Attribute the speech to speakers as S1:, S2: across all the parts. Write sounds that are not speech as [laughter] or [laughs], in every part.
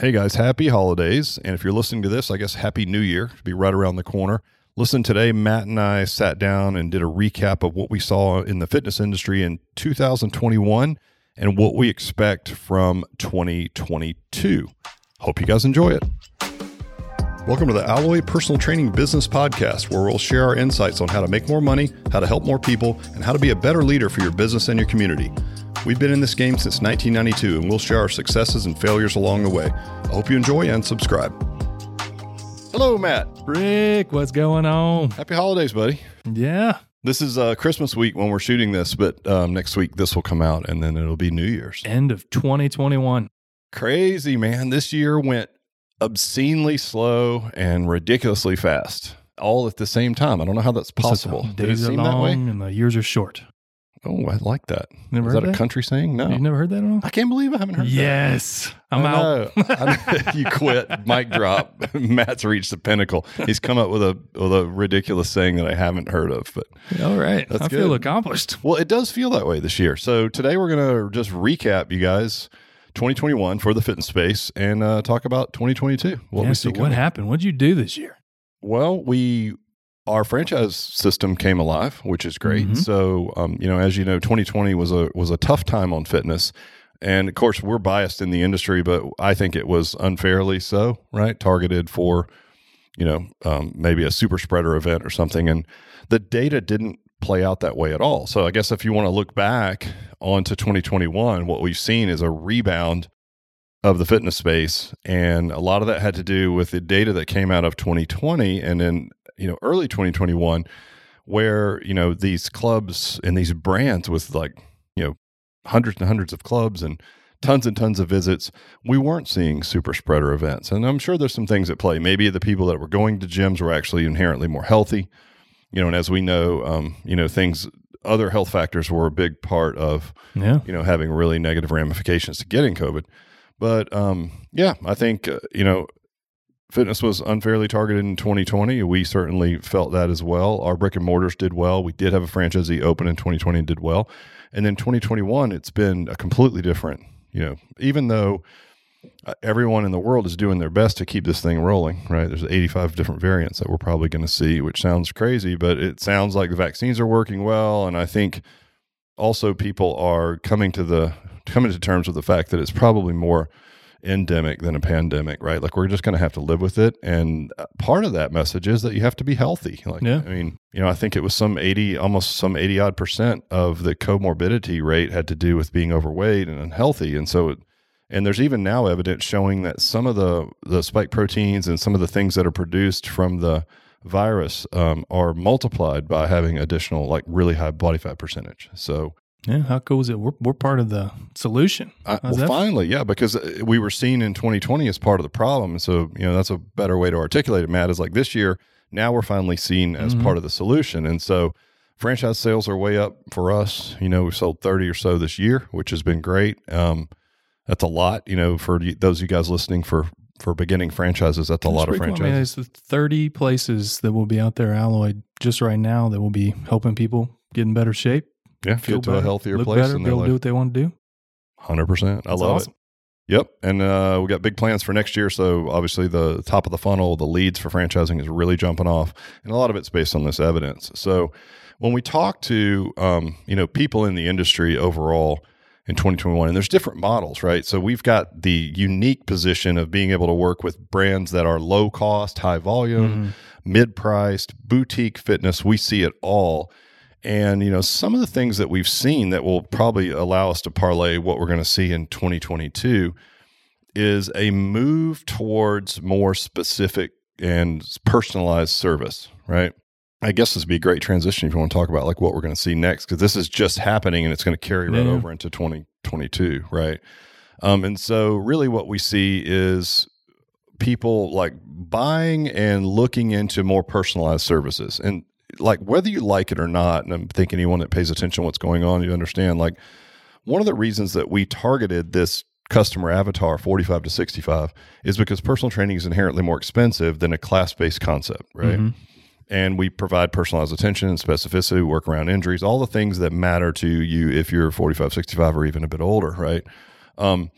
S1: Hey guys, happy holidays. And if you're listening to this, I guess happy new year to be right around the corner. Listen, today, Matt and I sat down and did a recap of what we saw in the fitness industry in 2021 and what we expect from 2022. Hope you guys enjoy it. Welcome to the Alloy Personal Training Business Podcast, where we'll share our insights on how to make more money, how to help more people, and how to be a better leader for your business and your community. We've been in this game since 1992, and we'll share our successes and failures along the way. I hope you enjoy and subscribe. Hello, Matt.
S2: Rick, what's going on?
S1: Happy holidays, buddy.
S2: Yeah.
S1: This is uh, Christmas week when we're shooting this, but um, next week this will come out, and then it'll be New Year's.
S2: End of 2021.
S1: Crazy, man. This year went obscenely slow and ridiculously fast, all at the same time. I don't know how that's possible. Did it
S2: Days are
S1: seem that way?
S2: long and the years are short.
S1: Oh, I like that.
S2: Never
S1: Is
S2: heard
S1: that a country saying? No.
S2: You've never heard that at all?
S1: I can't believe I haven't heard that.
S2: Yes. I'm
S1: I
S2: out. [laughs]
S1: you quit. Mic drop. [laughs] Matt's reached the pinnacle. He's come up with a with a ridiculous saying that I haven't heard of. But
S2: All right.
S1: That's
S2: I feel accomplished.
S1: well, it does feel that way this year. So today we're gonna just recap you guys 2021 for the fitness space and uh, talk about 2022. What
S2: yeah,
S1: we
S2: so
S1: see
S2: what happened? What did you do this year?
S1: Well, we our franchise system came alive, which is great.
S2: Mhm.
S1: So, um, you know, as you know, 2020 was a was a tough time on fitness, and of course, we're biased in the industry, but I think it was unfairly so, right? Targeted for, you know, um, maybe a super spreader event or something, and the data didn't play out that way at all. So, I guess if you want to look back onto 2021, what we've seen is a rebound of the fitness space and a lot of that had to do with the data that came out of 2020 and then you know early 2021 where you know these clubs and these brands with like you know hundreds and hundreds of clubs and tons and tons of visits we weren't seeing super spreader events and i'm sure there's some things at play maybe the people that were going to gyms were actually inherently more healthy you know and as we know um, you know things other health factors were a big part of
S2: Yeah.
S1: you know, having really negative ramifications to getting COVID. But um, yeah, I think uh, you know, fitness was unfairly targeted in 2020. We certainly felt that as well. Our brick and mortars did well. We did have a franchisee open in 2020 and did well. And then 2021, it's been a completely different. You know, even though uh, everyone in the world is doing their best to keep this thing rolling, right? There's 85 different variants that we're probably going to see, which sounds crazy, but it sounds like the vaccines are working well. And I think also people are coming to the coming to terms with the fact that it's probably more endemic than a pandemic, right? Like we're just going to have to live with it. And uh, part of that message is that you have to be healthy. Like,
S2: Yeah.
S1: I mean, you know, I think it was some 80, almost some 80 odd percent of the comorbidity rate had to do with being overweight and unhealthy. And so, it, and there's even now evidence showing that some of the, the spike proteins and some of the things that are produced from the virus um, are multiplied by having additional, like really high body fat percentage. So,
S2: Yeah. How cool is it? We're, we're part of the solution.
S1: I, well, finally, yeah, because uh, we were seen in 2020 as part of the problem. And so, you know, that's a better way to articulate it, Matt, is like this year, now we're finally seen as
S2: Mhm.
S1: part of the solution. And so, franchise sales are way up for us. You know, we've sold 30 or so this year, which has been great. Um, that's a lot, you know, for those of you guys listening for for beginning franchises. That's a lot of
S2: That's pretty cool. I mean,
S1: franchises.
S2: there's 30 places that will be out there alloyed just right now that will be helping people get in better shape,
S1: yeah,
S2: feel
S1: get to
S2: better,
S1: a healthier
S2: look
S1: place
S2: better, be able to do what they want to do.
S1: Hundred percent. I
S2: That's
S1: love
S2: awesome.
S1: it. Yep, and uh, we got big plans for next year. So obviously, the top of the funnel, the leads for franchising is really jumping off, and a lot of it's based on this evidence. So when we talk to um, you know people in the industry overall in 2021, and there's different models, right? So we've got the unique position of being able to work with brands that are low cost, high volume,
S2: Mhm.
S1: mid priced, boutique fitness. We see it all. And, you know, some of the things that we've seen that will probably allow us to parlay what we're going to see in 2022 is a move towards more specific and personalized service, right? I guess this would be a great transition if you want to talk about like what we're going to see next, because this is just happening and it's going to carry right
S2: Yeah.
S1: over into 2022, right? Um, and so, really, what we see is people like buying and looking into more personalized services. And like whether you like it or not, and I'm thinking anyone that pays attention to what's going on, you understand like one of the reasons that we targeted this customer avatar 45 to 65 is because personal training is inherently more expensive than a class-based concept, right?
S2: Mhm.
S1: and we provide personalized attention and specificity, work around injuries, all the things that matter to you if you're 45, 65, or even a bit older, right? Um,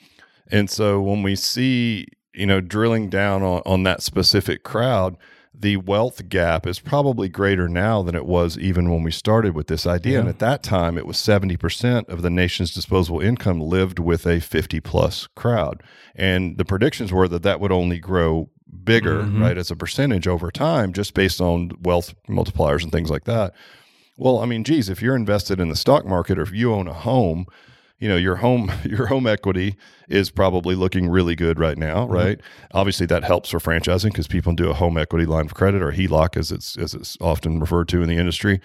S1: and so when we see, you know, drilling down on, on that specific crowd, the wealth gap is probably greater now than it was even when we started with this idea.
S2: Yeah.
S1: And at that time, it was 70% of the nation's disposable income lived with a 50 plus crowd. And the predictions were that that would only grow bigger,
S2: Mhm.
S1: right, as a percentage over time, just based on wealth multipliers and things like that. Well, I mean, geez, if you're invested in the stock market or if you own a home, you know your home [laughs] your home equity is probably looking really good right now, right? Obviously, that helps for franchising because people do a home equity line of credit or HELOC, as it's as it's often referred to in the industry,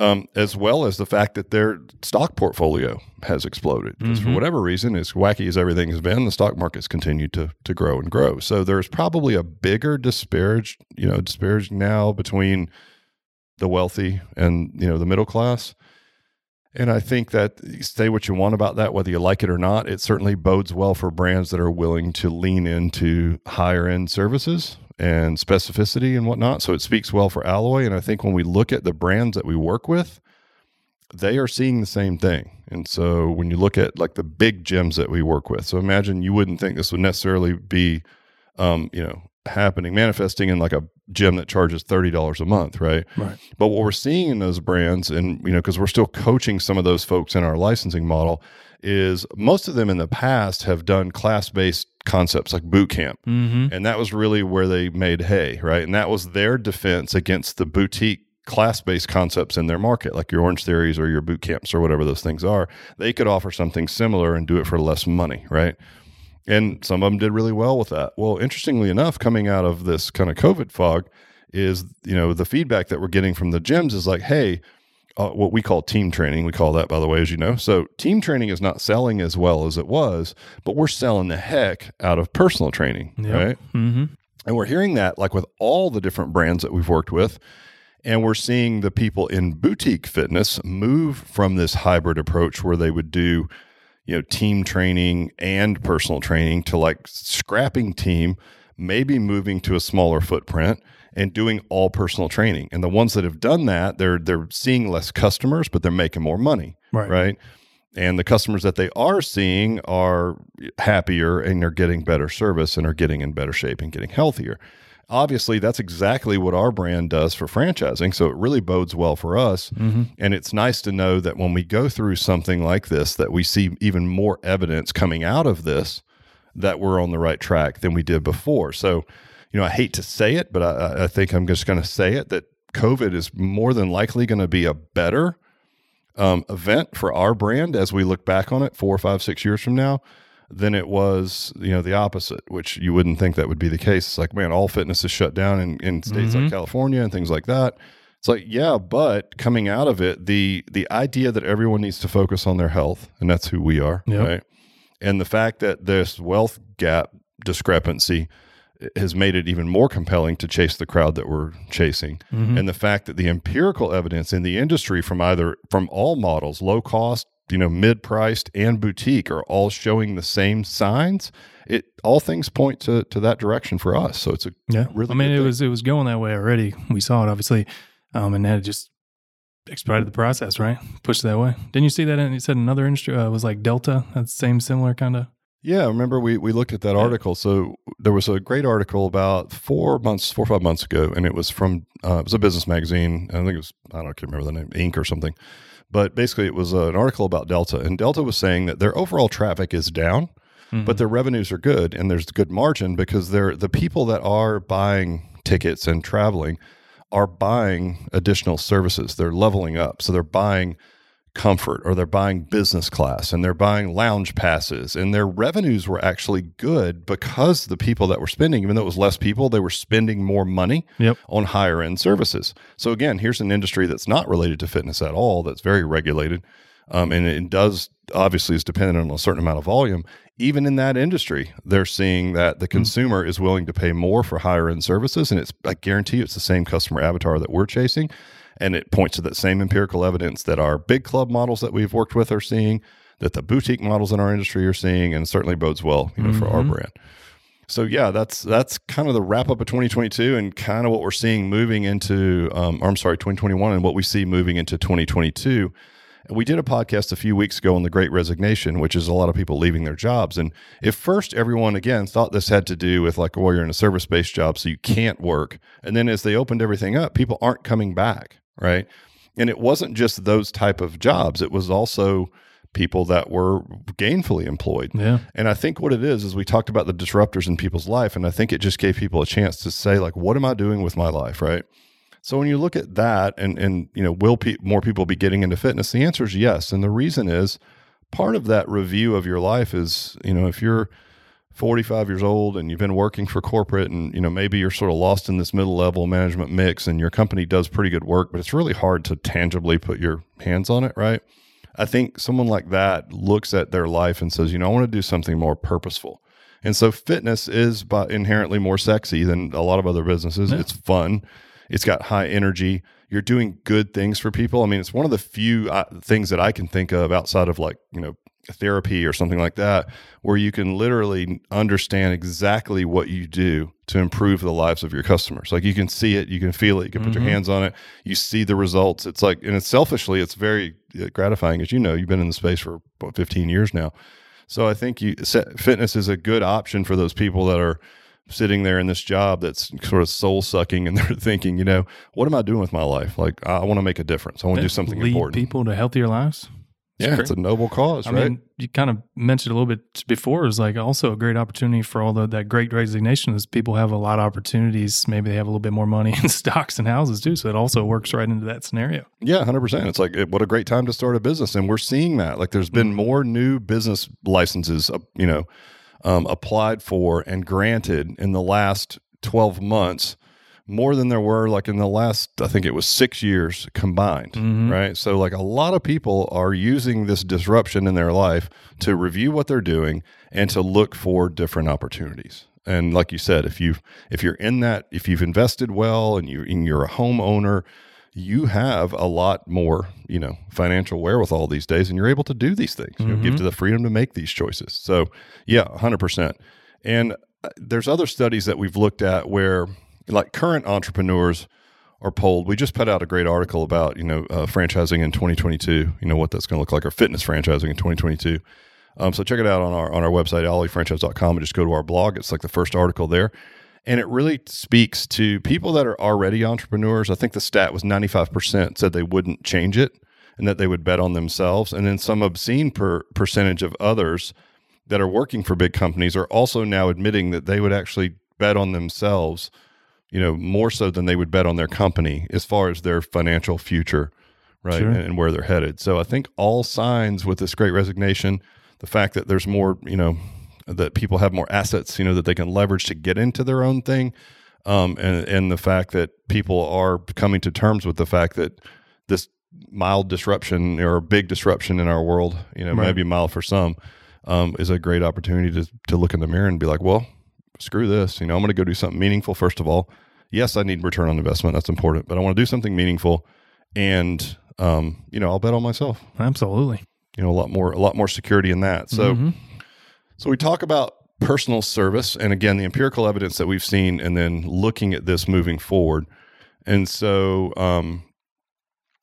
S1: um, as well as the fact that their stock portfolio has exploded. Because for
S2: Mhm.
S1: whatever reason, as wacky as everything has been, the stock market's continued to to grow and grow. So there's probably a bigger disparage, you know, disparage now between the wealthy and you know the middle class. And I think that say what you want about that, whether you like it or not, it certainly bodes well for brands that are willing to lean into higher end services and specificity and whatnot. So it speaks well for Alloy. And I think when we look at the brands that we work with, they are seeing the same thing. And so when you look at like the big gyms that we work with, so imagine you wouldn't think this would necessarily be, um, you know, happening, manifesting in like a gym that charges $30 a month, right?
S2: Right.
S1: But what we're seeing in those brands, and you know, because we're still coaching some of those folks in our licensing model, is most of them in the past have done class based concepts like boot camp.
S2: Mm-hmm.
S1: And that was really where they made hay, right? And that was their defense against the boutique class based concepts in their market, like your Orange Theories or your boot camps or whatever those things are. They could offer something similar and do it for less money, right? And some of them did really well with that. Well, interestingly enough, coming out of this kind of COVID fog, is you know the feedback that we're getting from the gyms is like, hey, uh, what we call team training. We call that, by the way, as you know. So team training is not selling as well as it was, but we're selling the heck out of personal training,
S2: Yep.
S1: right?
S2: Mm-hmm.
S1: And we're hearing that like with all the different brands that we've worked with. And we're seeing the people in boutique fitness move from this hybrid approach where they would do, you know, team training and personal training to like scrapping team, maybe moving to a smaller footprint and doing all personal training. And the ones that have done that, they're they're seeing less customers, but they're making more money
S2: Right.
S1: right? And the customers that they are seeing are happier and they're getting better service and are getting in better shape and getting healthier. Obviously, that's exactly what our brand does for franchising. So it really bodes well for us.
S2: Mm-hmm.
S1: And it's nice to know that when we go through something like this, that we see even more evidence coming out of this that we're on the right track than we did before. So, you know, I hate to say it, but I, I think I'm just going to say it that COVID is more than likely going to be a better um, event for our brand as we look back on it four, five, six years from now than it was, you know, the opposite, which you wouldn't think that would be the case. It's like, man, all fitness is shut down in, in states like
S2: Mhm.
S1: California and things like that. It's like, yeah, but coming out of it, the the idea that everyone needs to focus on their health, and that's who we are,
S2: Yep.
S1: right? And the fact that this wealth gap discrepancy has made it even more compelling to chase the crowd that we're chasing
S2: Mm-hmm.
S1: and the fact that the empirical evidence in the industry from either from all models low cost you know mid-priced and boutique are all showing the same signs it all things point to to that direction for us so it's a
S2: Yeah,
S1: really
S2: I mean, it
S1: thing.
S2: was it was going that way already. We saw it obviously, um, and that just expedited the process, right? Pushed that way. Didn't you see that? And you said another industry uh, was like Delta. That's same similar kind of.
S1: Yeah remember we we looked at that article. So there was a great article about four months four or five months ago and it was from uh, it was a business magazine i think it was i don't I can't remember the name inc or something. But basically it was uh, an article about delta and delta was saying that their overall traffic is down
S2: Mm-hmm.
S1: but their revenues are good and there's good margin because they're the people that are buying tickets and traveling are buying additional services. They're leveling up. So they're buying comfort or they're buying business class and they're buying lounge passes and their revenues were actually good because the people that were spending even though it was less people they were spending more money
S2: Yep.
S1: on higher end services. So again here's an industry that's not related to fitness at all that's very regulated um, and it does obviously is dependent on a certain amount of volume. Even in that industry they're seeing that the consumer is willing to pay more for higher end services and it's i guarantee you it's the same customer avatar that we're chasing and it points to that same empirical evidence that our big club models that we've worked with are seeing that the boutique models in our industry are seeing and certainly bodes well you know for our
S2: Mhm.
S1: brand so yeah that's that's kind of the wrap up of 2022 and kind of what we're seeing moving into um, or i'm sorry 2021 and what we see moving into 2022 we did a podcast a few weeks ago on the great resignation, which is a lot of people leaving their jobs. And if first, everyone again thought this had to do with like, well, you're in a service based job, so you can't work. And then as they opened everything up, people aren't coming back, right? And it wasn't just those type of jobs, it was also people that were gainfully employed.
S2: Yeah.
S1: And I think what it is is we talked about the disruptors in people's life, and I think it just gave people a chance to say like, what am I doing with my life, right? So when you look at that, and and you know, will pe- more people be getting into fitness? The answer is yes, and the reason is part of that review of your life is you know if you're 45 years old and you've been working for corporate and you know maybe you're sort of lost in this middle level management mix and your company does pretty good work but it's really hard to tangibly put your hands on it right? I think someone like that looks at their life and says you know i want to do something more purposeful. And so fitness is by inherently more sexy than a lot of other businesses.
S2: Yeah.
S1: it's fun. It's got high energy. You're doing good things for people. I mean it's one of the few uh, things that i can think of outside of like you know therapy or something like that where you can literally understand exactly what you do to improve the lives of your customers. Like you can see it you can feel it you can put
S2: Mhm.
S1: your hands on it you see the results. It's like and it's selfishly it's very uh, gratifying as you know you've been in the space for what, 15 years now. So i think you fitness is a good option for those people that are sitting there in this job that's sort of soul sucking and [laughs] they're thinking you know what am i doing with my life? Like i want to make a difference. I want to do something important.
S2: people to healthier lives.
S1: Yeah it's a noble cause
S2: I
S1: right
S2: mean, you kind of mentioned a little bit before. Was like also a great opportunity for all the, that great resignation is people have a lot of opportunities. Maybe they have a little bit more money [laughs] in stocks and houses too. So it also works right into that scenario.
S1: Yeah, hundred percent. It's like it- what a great time to start a business, and we're seeing that. Like, there's been more new business licenses, uh, you know, um, applied for and granted in the last twelve months, more than there were like in the last, I think it was six years combined.
S2: Mhm.
S1: Right. So, like, a lot of people are using this disruption in their life to review what they're doing and to look for different opportunities. And like you said, if you if you're in that, if you've invested well and you and you're a homeowner you have a lot more, you know, financial wherewithal these days, and you're able to do these things. You know, give
S2: Mhm.
S1: to the freedom to make these choices. So, yeah, hundred percent. And uh, there's other studies that we've looked at where, like, current entrepreneurs are polled. We just put out a great article about, you know, uh, franchising in 2022. You know what that's going to look like, or fitness franchising in 2022. Um, so check it out on our on our website, alloyfranchise.com, and just go to our blog. It's like the first article there. And it really speaks to people that are already entrepreneurs. I think the stat was 95% said they wouldn't change it and that they would bet on themselves. And then some obscene per percentage of others that are working for big companies are also now admitting that they would actually bet on themselves, you know, more so than they would bet on their company as far as their financial future, right?
S2: Sure.
S1: And, and where they're headed. So I think all signs with this great resignation, the fact that there's more, you know, that people have more assets, you know, that they can leverage to get into their own thing. Um, and, and the fact that people are coming to terms with the fact that this mild disruption or big disruption in our world, you know,
S2: Right.
S1: maybe mild for some, um, is a great opportunity to, to look in the mirror and be like, well, screw this. You know, I'm going to go do something meaningful. First of all, yes, I need return on investment. That's important, but I want to do something meaningful. And, um, you know, I'll bet on myself,
S2: Absolutely.
S1: you know, a lot more, a lot more security in that. So,
S2: Mhm.
S1: so we talk about personal service and again the empirical evidence that we've seen and then looking at this moving forward. And so um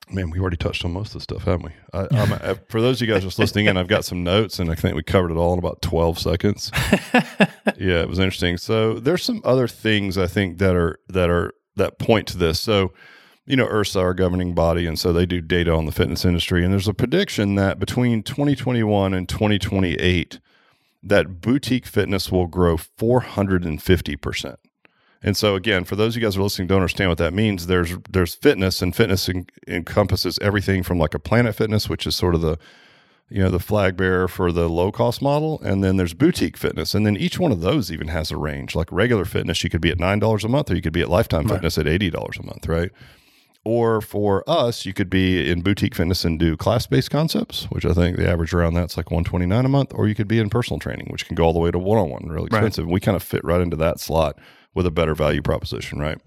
S1: man, we already touched on most of the stuff, haven't we? I, I'm, uh, for those of you guys just listening in, I've got some notes and I think we covered it all in about 12 seconds. [laughs] yeah, it was interesting. So there's some other things I think that are that are that point to this. So you know, IHRSA, our governing body, and so they do data on the fitness industry. And there's a prediction that between 2021 and 2028, that boutique fitness will grow 450 percent. And so, again, for those of you guys who are listening, don't understand what that means. There's there's fitness, and fitness en- encompasses everything from like a Planet Fitness, which is sort of the you know the flag bearer for the low cost model, and then there's boutique fitness, and then each one of those even has a range. Like regular fitness, you could be at nine dollars a month, or you could be at Lifetime
S2: Right.
S1: Fitness at eighty dollars a month, right? Or for us, you could be in boutique fitness and do class based concepts, which I think the average around that's like one twenty nine a month. Or you could be in personal training, which can go all the way to one on one, really
S2: Right.
S1: expensive. We kind of fit right into that slot with a better value proposition, right?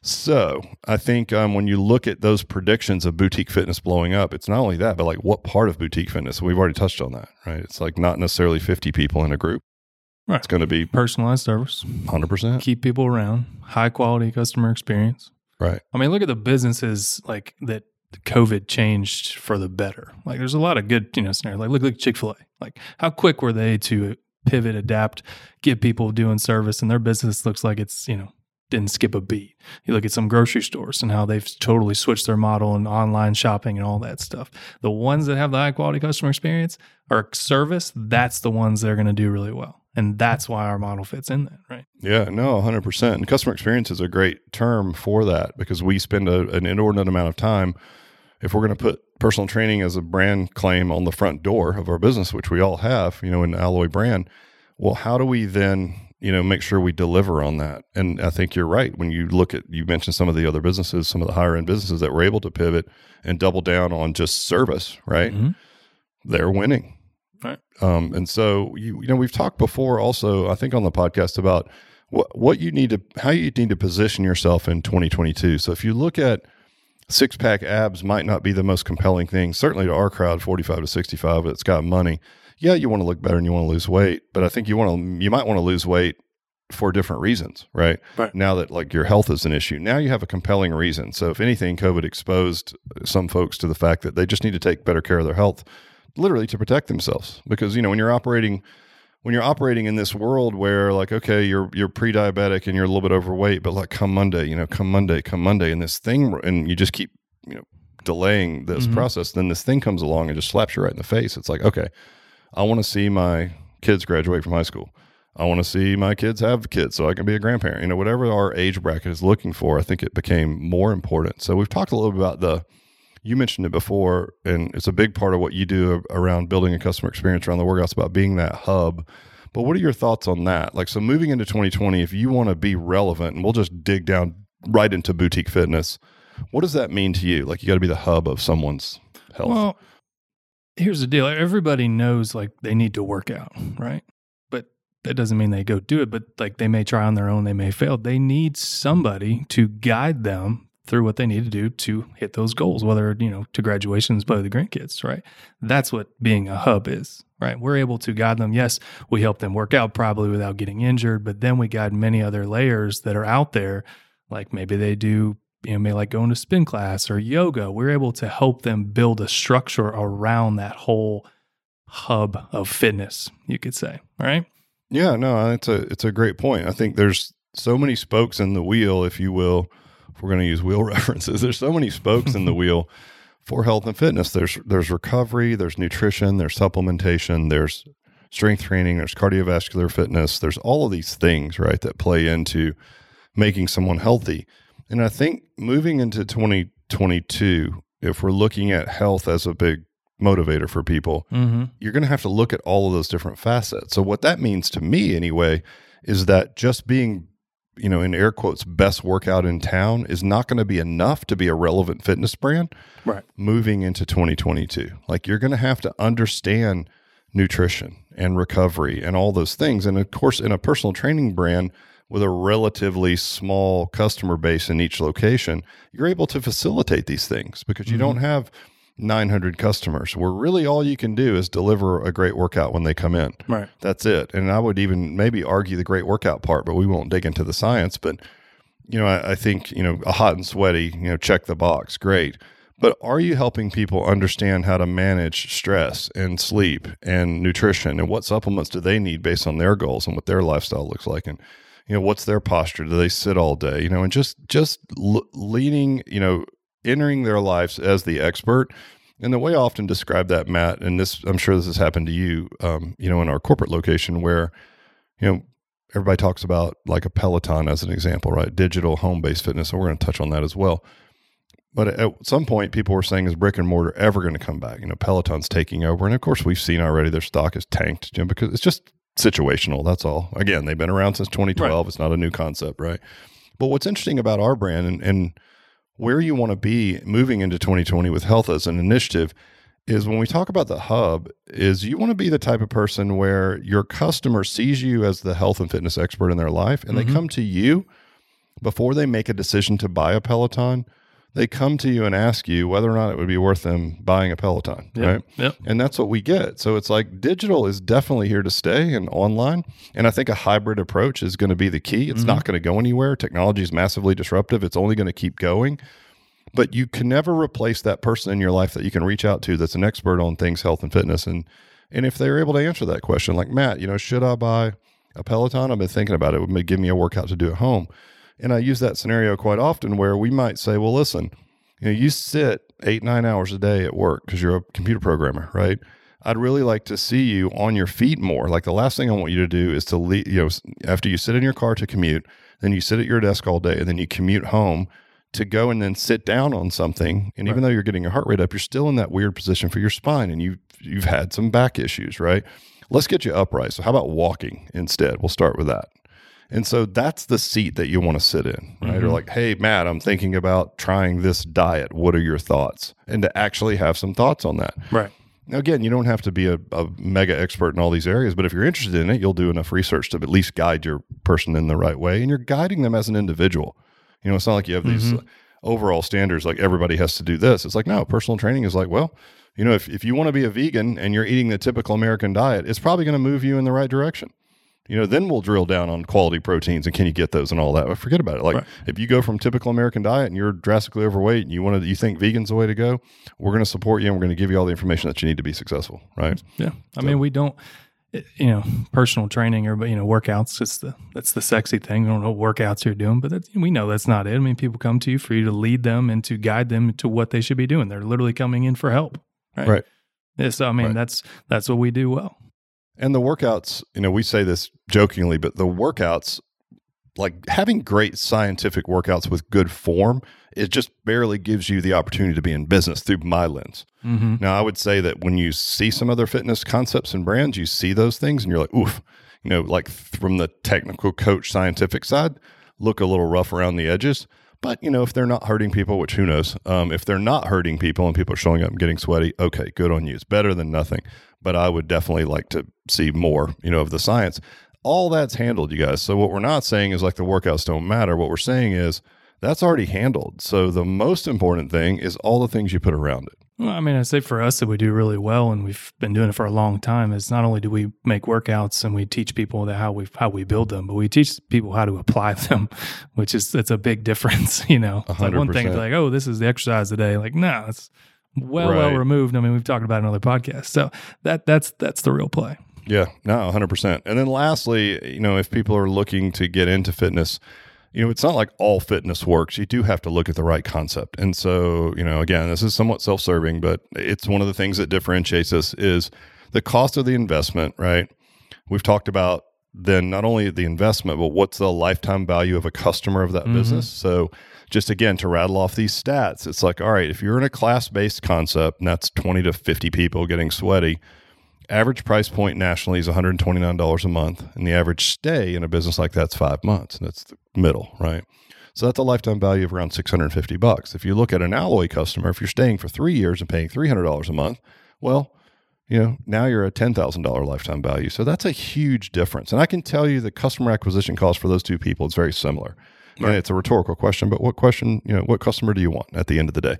S1: So I think um, when you look at those predictions of boutique fitness blowing up, it's not only that, but like what part of boutique fitness? We've already touched on that, right? It's like not necessarily 50 people in a group.
S2: Right.
S1: It's going to be
S2: Personalized service,
S1: 100%.
S2: keep people around, high quality customer experience.
S1: Right.
S2: I mean, look at the businesses like that COVID changed for the better. Like there's a lot of good, you know, scenarios. Like look like Chick-fil-A. Like how quick were they to pivot, adapt, get people doing service and their business looks like it's, you know, didn't skip a beat. You look at some grocery stores and how they've totally switched their model and online shopping and all that stuff. The ones that have the high quality customer experience or service, that's the ones that are going to do really well. And that's why our model fits in that, right?
S1: Yeah, no, 100%. And customer experience is a great term for that because we spend a, an inordinate amount of time. If we're going to put personal training as a brand claim on the front door of our business, which we all have, you know, in Alloy brand, well, how do we then you know make sure we deliver on that? And i think you're right. When you look at you mentioned some of the other businesses some of the higher end businesses that were able to pivot and double down on just service right? Mm-hmm. they're winning.
S2: Right.
S1: Um, and so you you know we've talked before also i think on the podcast about what what you need to how you need to position yourself in 2022 so if you look at six pack abs might not be the most compelling thing certainly to our crowd 45 to 65 that's got money yeah, you want to look better and you want to lose weight, but I think you want to you might want to lose weight for different reasons, right?
S2: Right.
S1: Now that like your health is an issue, now you have a compelling reason. So if anything, COVID exposed some folks to the fact that they just need to take better care of their health, literally to protect themselves. Because you know when you're operating when you're operating in this world where like okay you're you're pre-diabetic and you're a little bit overweight, but like come Monday, you know, come Monday, come Monday, and this thing and you just keep you know delaying this mm-hmm. process, then this thing comes along and just slaps you right in the face. It's like okay I want to see my kids graduate from high school. I want to see my kids have kids so I can be a grandparent. You know, whatever our age bracket is looking for, I think it became more important. So we've talked a little bit about the, you mentioned it before, and it's a big part of what you do around building a customer experience around the workouts about being that hub. But what are your thoughts on that? Like, so moving into 2020, if you want to be relevant, and we'll just dig down right into boutique fitness, what does that mean to you? Like, you got to be the hub of someone's health.
S2: Well, here's the deal everybody knows like they need to work out right but that doesn't mean they go do it but like they may try on their own they may fail they need somebody to guide them through what they need to do to hit those goals whether you know to graduations by the grandkids right that's what being a hub is right we're able to guide them yes we help them work out probably without getting injured but then we guide many other layers that are out there like maybe they do you know, may like going to spin class or yoga, we're able to help them build a structure around that whole hub of fitness, you could say. Right?
S1: Yeah, no, it's a it's a great point. I think there's so many spokes in the wheel, if you will. If we're going to use wheel [laughs] references, there's so many spokes in the [laughs] wheel for health and fitness. There's there's recovery, there's nutrition, there's supplementation, there's strength training, there's cardiovascular fitness, there's all of these things, right, that play into making someone healthy. And I think moving into 2022, if we're looking at health as a big motivator for people, mm-hmm. you're going to have to look at all of those different facets. So, what that means to me, anyway, is that just being, you know, in air quotes, best workout in town is not going to be enough to be a relevant fitness brand.
S2: Right.
S1: Moving into 2022, like you're going to have to understand nutrition and recovery and all those things. And of course, in a personal training brand, with a relatively small customer base in each location, you're able to facilitate these things because you mm-hmm. don't have 900 customers where really all you can do is deliver a great workout when they come in.
S2: Right.
S1: That's it. And I would even maybe argue the great workout part, but we won't dig into the science. But, you know, I, I think, you know, a hot and sweaty, you know, check the box, great. But are you helping people understand how to manage stress and sleep and nutrition and what supplements do they need based on their goals and what their lifestyle looks like? And, you know what's their posture do they sit all day you know and just just l- leading you know entering their lives as the expert and the way I often describe that, Matt, and this, I'm sure this has happened to you, um, you know, in our corporate location where, you know, everybody talks about like a Peloton as an example, right? Digital home based fitness. And we're going to touch on that as well. But at some point, people were saying, is brick and mortar ever going to come back? You know, Peloton's taking over. And of course, we've seen already their stock is tanked, Jim, because it's just situational. That's all. Again, they've been around since 2012. Right. It's not a new concept, right? But what's interesting about our brand and, and where you want to be moving into 2020 with health as an initiative is when we talk about the hub is you want to be the type of person where your customer sees you as the health and fitness expert in their life and mm-hmm. they come to you before they make a decision to buy a peloton they come to you and ask you whether or not it would be worth them buying a Peloton,
S2: yep,
S1: right?
S2: Yep.
S1: And that's what we get. So it's like digital is definitely here to stay and online. And I think a hybrid approach is going to be the key. It's mm-hmm. not going to go anywhere. Technology is massively disruptive. It's only going to keep going. but you can never replace that person in your life that you can reach out to that's an expert on things health and fitness and and if they're able to answer that question like matt you know should i buy a peloton i've been thinking about it it would give me a workout to do at home and i use that scenario quite often where we might say well listen you know you sit eight nine hours a day at work because you're a computer programmer right I'd really like to see you on your feet more. Like the last thing I want you to do is to leave, you know, after you sit in your car to commute, then you sit at your desk all day and then you commute home to go and then sit down on something. And even though you're getting your heart rate up, you're still in that weird position for your spine and you've you've had some back issues, right? Let's get you upright. So how about walking instead? We'll start with that. And so that's the seat that you want to sit in, right? Mm-hmm. Or like, hey, Matt, I'm thinking about trying this diet. What are your thoughts? And to actually have some thoughts on that.
S2: Right.
S1: Now, again, you don't have to be a, a, mega expert in all these areas, but if you're interested in it, you'll do enough research to at least guide your person in the right way. And you're guiding them as an individual. You know, it's not like you have these mm-hmm. overall standards like everybody has to do this. It's like, no, personal training is like, well, you know, if, if you want to be a vegan and you're eating the typical American diet, it's probably going to move you in the right direction you know, then we'll drill down on quality proteins and can you get those and all that. But forget about it. Like right. if you go from typical American diet and you're drastically overweight and you want to, you think vegan's the way to go, we're going to support you and we're going to give you all the information that you need to be successful. Right.
S2: Yeah. I so, mean, we don't, you know, personal training or, you know, workouts, it's the, that's the sexy thing. We don't know what workouts you're doing, but we know that's not it. I mean, people come to you for you to lead them and to guide them to what they should be doing. They're literally coming in for help. Right.
S1: Right.
S2: Yeah, so, I mean, right. that's, that's what we do well.
S1: And the workouts, you know, we say this jokingly, but the workouts, like having great scientific workouts with good form, it just barely gives you the opportunity to be in business through my lens. Mm-hmm. Now, I would say that when you see some other fitness concepts and brands, you see those things and you're like, oof, you know, like from the technical coach scientific side, look a little rough around the edges. But you know, if they're not hurting people, which who knows, um, if they're not hurting people and people are showing up and getting sweaty, okay, good on you. It's better than nothing. But I would definitely like to see more, you know, of the science. All that's handled, you guys. So what we're not saying is like the workouts don't matter. What we're saying is that's already handled. So the most important thing is all the things you put around it.
S2: Well, I mean, I say for us that we do really well, and we've been doing it for a long time. Is not only do we make workouts and we teach people that how we how we build them, but we teach people how to apply [laughs] them, which is it's a big difference. [laughs] You know, it's like one thing like, oh, this is the exercise today. Like, no, it's well right. well removed. I mean, we've talked about another podcast. so that that's that's the real play.
S1: Yeah, no, hundred percent. And then lastly, you know, if people are looking to get into fitness you know, it's not like all fitness works. You do have to look at the right concept. And so, you know, again, this is somewhat self-serving, but it's one of the things that differentiates us is the cost of the investment, right? We've talked about then not only the investment, but what's the lifetime value of a customer of that mm-hmm. business. So just again to rattle off these stats, it's like, all right, if you're in a class-based concept and that's 20 to 50 people getting sweaty, average price point nationally is $129 a month, and the average stay in a business like that's five months, and that's the middle, right? So that's a lifetime value of around 650 bucks. If you look at an alloy customer, if you're staying for three years and paying $300 a month, well, you know, now you're a $10,000 lifetime value. So that's a huge difference. And I can tell you the customer acquisition cost for those two people is very similar. Right. And it's a rhetorical question, but what question, you know, what customer do you want at the end of the day?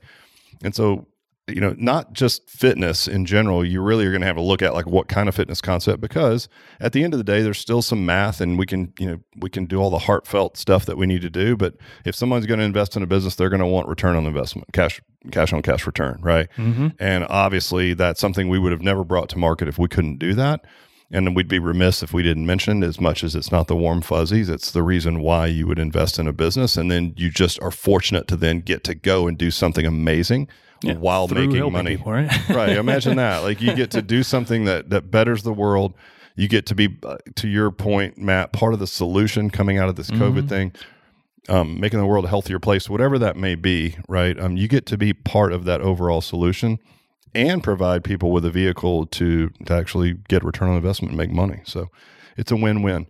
S1: And so you know, not just fitness in general, you really are going to have to look at like what kind of fitness concept because at the end of the day, there's still some math and we can, you know, we can do all the heartfelt stuff that we need to do. But if someone's going to invest in a business, they're going to want return on investment, cash, cash on cash return, right? Mm-hmm. And obviously, that's something we would have never brought to market if we couldn't do that. And then we'd be remiss if we didn't mention as much as it's not the warm fuzzies, it's the reason why you would invest in a business. And then you just are fortunate to then get to go and do something amazing yeah, while making money. People, right? right. [laughs] Imagine that. Like you get to do something that that betters the world. You get to be, uh, to your point, Matt, part of the solution coming out of this mm-hmm. COVID thing, um, making the world a healthier place, whatever that may be. Right. Um, you get to be part of that overall solution and provide people with a vehicle to to actually get return on investment and make money. So it's a win win.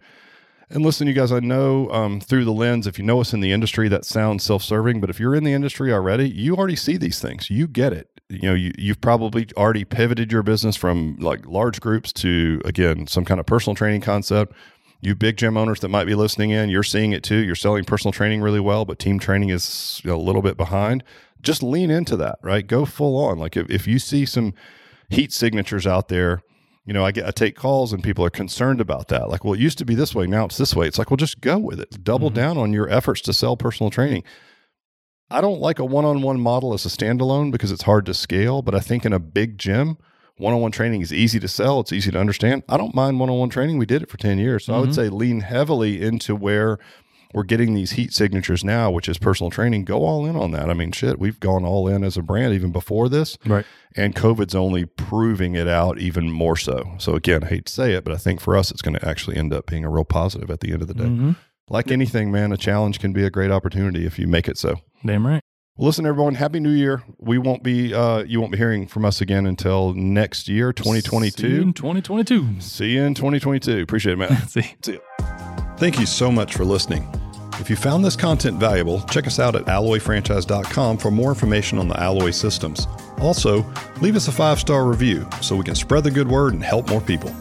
S1: And listen, you guys, I know um, through the lens, if you know us in the industry, that sounds self serving, but if you're in the industry already, you already see these things. You get it. You know, you, you've probably already pivoted your business from like large groups to, again, some kind of personal training concept. You big gym owners that might be listening in, you're seeing it too. You're selling personal training really well, but team training is a little bit behind. Just lean into that, right? Go full on. Like if, if you see some heat signatures out there, you know, I get I take calls and people are concerned about that. Like, well, it used to be this way, now it's this way. It's like, well, just go with it. Double mm-hmm. down on your efforts to sell personal training. I don't like a one on one model as a standalone because it's hard to scale, but I think in a big gym, one on one training is easy to sell, it's easy to understand. I don't mind one on one training. We did it for 10 years. So I would say lean heavily into where we're getting these heat signatures now, which is personal training. Go all in on that. I mean, shit, we've gone all in as a brand even before this.
S2: Right.
S1: And COVID's only proving it out even more so. So again, I hate to say it, but I think for us, it's going to actually end up being a real positive at the end of the day.
S2: Mhm.
S1: Like anything, man, a challenge can be a great opportunity if you make it so.
S2: Damn right.
S1: Well, listen, everyone, happy new year. We won't be, uh, you won't be hearing from us again until next year,
S2: See you
S1: 2022.
S2: in 2022.
S1: See you in 2022. Appreciate it, man. [laughs]
S2: See.
S1: See you. Thank you so much for listening. If you found this content valuable, check us out at alloyfranchise.com for more information on the Alloy systems. Also, leave us a five star review so we can spread the good word and help more people.